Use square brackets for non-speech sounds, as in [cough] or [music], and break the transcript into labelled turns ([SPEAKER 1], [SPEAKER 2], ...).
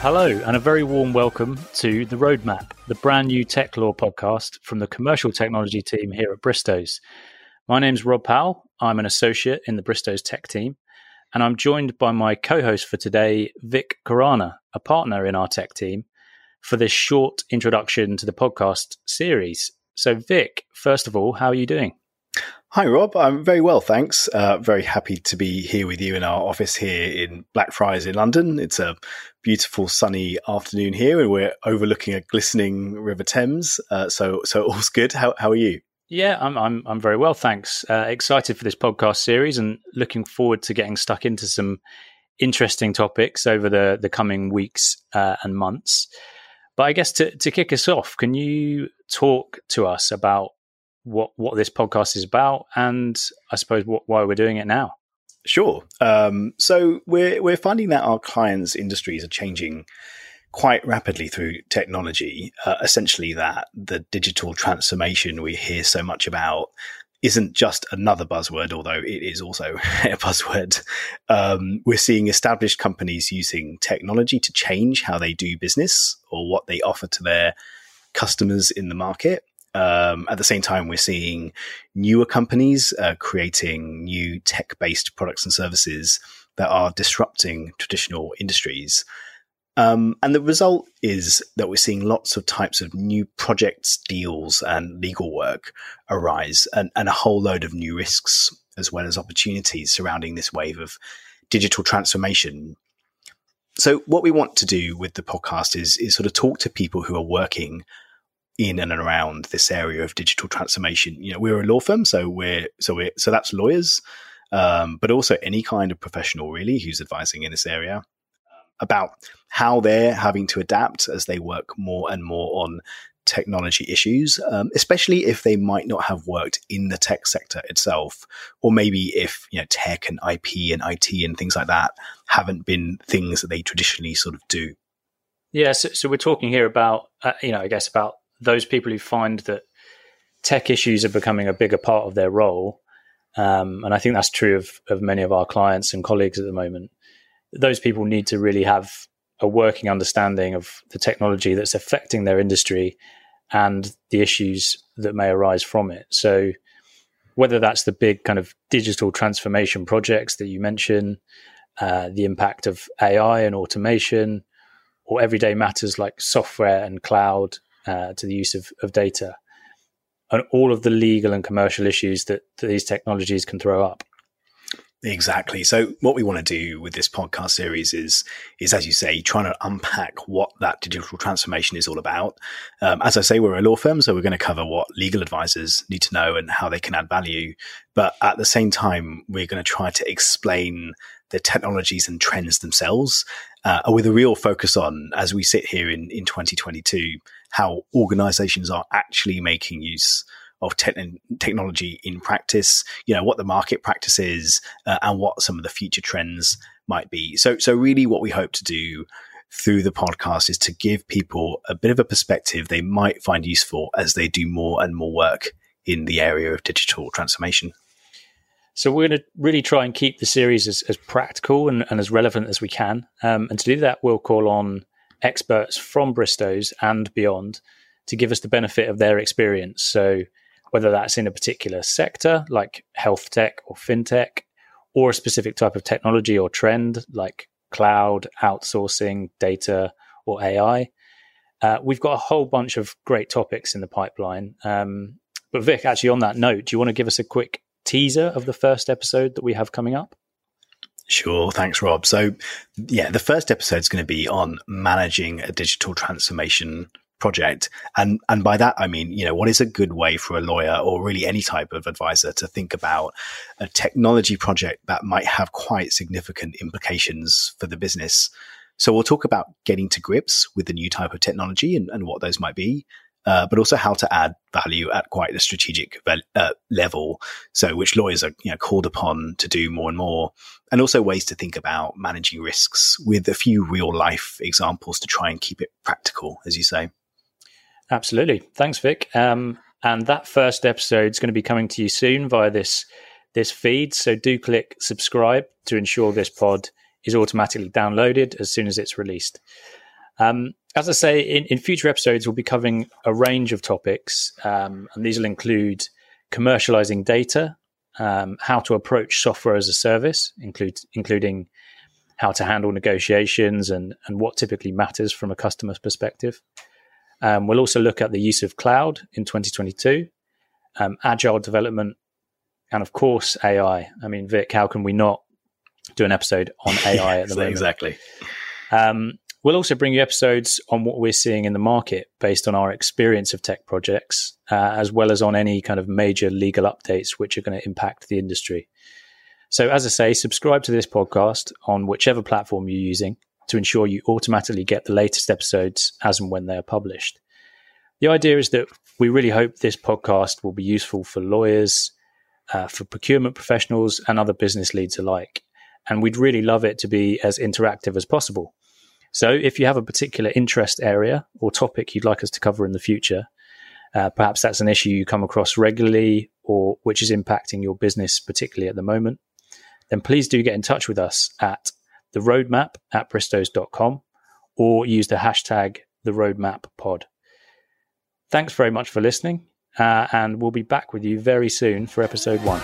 [SPEAKER 1] Hello, and a very warm welcome to The Roadmap, the brand new tech law podcast from the commercial technology team here at Bristows. My name's Rob Powell. I'm an associate in the Bristows tech team, and I'm joined by my co host for today, Vik Khurana, a partner in our tech team, for this short introduction to the podcast series. So, Vik, first of all, how are you doing?
[SPEAKER 2] Hi, Rob. I'm very well, thanks. Uh, very happy to be here with you in our office here in Blackfriars in London. It's a beautiful sunny afternoon here, and we're overlooking a glistening River Thames. Uh, so, so [laughs] all's good. How, how are you?
[SPEAKER 1] Yeah, I'm I'm I'm very well, thanks. Uh, excited for this podcast series, and looking forward to getting stuck into some interesting topics over the the coming weeks uh, and months. But I guess to to kick us off, can you talk to us about what what this podcast is about, and I suppose what, why we're doing it now.
[SPEAKER 2] Sure. Um, so we're we're finding that our clients' industries are changing quite rapidly through technology. Uh, essentially, that the digital transformation we hear so much about isn't just another buzzword, although it is also [laughs] a buzzword. Um, we're seeing established companies using technology to change how they do business or what they offer to their customers in the market. Um, at the same time, we're seeing newer companies uh, creating new tech based products and services that are disrupting traditional industries. Um, and the result is that we're seeing lots of types of new projects, deals, and legal work arise, and, and a whole load of new risks as well as opportunities surrounding this wave of digital transformation. So, what we want to do with the podcast is, is sort of talk to people who are working in and around this area of digital transformation. You know, we're a law firm, so we're so we're so that's lawyers, um, but also any kind of professional really who's advising in this area about how they're having to adapt as they work more and more on technology issues, um, especially if they might not have worked in the tech sector itself, or maybe if you know tech and IP and IT and things like that haven't been things that they traditionally sort of do.
[SPEAKER 1] Yeah, so, so we're talking here about uh, you know I guess about those people who find that tech issues are becoming a bigger part of their role, um, and I think that's true of, of many of our clients and colleagues at the moment. Those people need to really have a working understanding of the technology that's affecting their industry and the issues that may arise from it. So, whether that's the big kind of digital transformation projects that you mentioned, uh, the impact of AI and automation, or everyday matters like software and cloud uh, to the use of, of data and all of the legal and commercial issues that, these technologies can throw up.
[SPEAKER 2] Exactly. So what we want to do with this podcast series is, is as you say, trying to unpack what that digital transformation is all about. Um, as I say, we're a law firm, so we're going to cover what legal advisors need to know and how they can add value. But at the same time, we're going to try to explain the technologies and trends themselves, uh, with a real focus on, as we sit here in, in 2022, how organizations are actually making use of te- technology in practice, you know, what the market practice is uh, and what some of the future trends might be. So, so really what we hope to do through the podcast is to give people a bit of a perspective they might find useful as they do more and more work in the area of digital transformation.
[SPEAKER 1] So we're going to really try and keep the series as, as practical and, and, as relevant as we can. Um, and to do that, we'll call on experts from Bristows and beyond to give us the benefit of their experience. So whether that's in a particular sector like health tech or fintech, or a specific type of technology or trend like cloud, outsourcing, data, or AI. Uh, we've got a whole bunch of great topics in the pipeline. Um, but Vik, actually, on that note, do you want to give us a quick teaser of the first episode that we have coming up?
[SPEAKER 2] Sure. Thanks, Rob. So, yeah, the first episode is going to be on managing a digital transformation project. And, and by that, I mean, you know, what is a good way for a lawyer or really any type of advisor to think about a technology project that might have quite significant implications for the business? So we'll talk about getting to grips with the new type of technology and, and what those might be. Uh, but also how to add value at quite a strategic uh, level. So, which lawyers are you know, called upon to do more and more, and also ways to think about managing risks with a few real life examples to try and keep it practical, as you say.
[SPEAKER 1] Absolutely. Thanks, Vik. Um, and that first episode is going to be coming to you soon via this this feed. So do click subscribe to ensure this pod is automatically downloaded as soon as it's released. Um, as I say, in, in, future episodes, we'll be covering a range of topics, um, and these will include commercializing data, um, how to approach software as a service, include, including how to handle negotiations and, and what typically matters from a customer's perspective. Um, we'll also look at the use of cloud in 2022, um, agile development, and of course, AI. I mean, Vik, how can we not do an episode on AI at the [laughs] moment?
[SPEAKER 2] Exactly.
[SPEAKER 1] Um, we'll also bring you episodes on what we're seeing in the market based on our experience of tech projects, uh, as well as on any kind of major legal updates which are going to impact the industry. So, as I say, subscribe to this podcast on whichever platform you're using to ensure you automatically get the latest episodes as and when they are published. The idea is that we really hope this podcast will be useful for lawyers, uh, for procurement professionals, and other business leads alike. And we'd really love it to be as interactive as possible. So, if you have a particular interest area or topic you'd like us to cover in the future, uh, perhaps that's an issue you come across regularly or which is impacting your business, particularly at the moment, then please do get in touch with us at the roadmap at bristows.com or use the hashtag the roadmap pod. Thanks very much for listening, uh, and we'll be back with you very soon for episode one.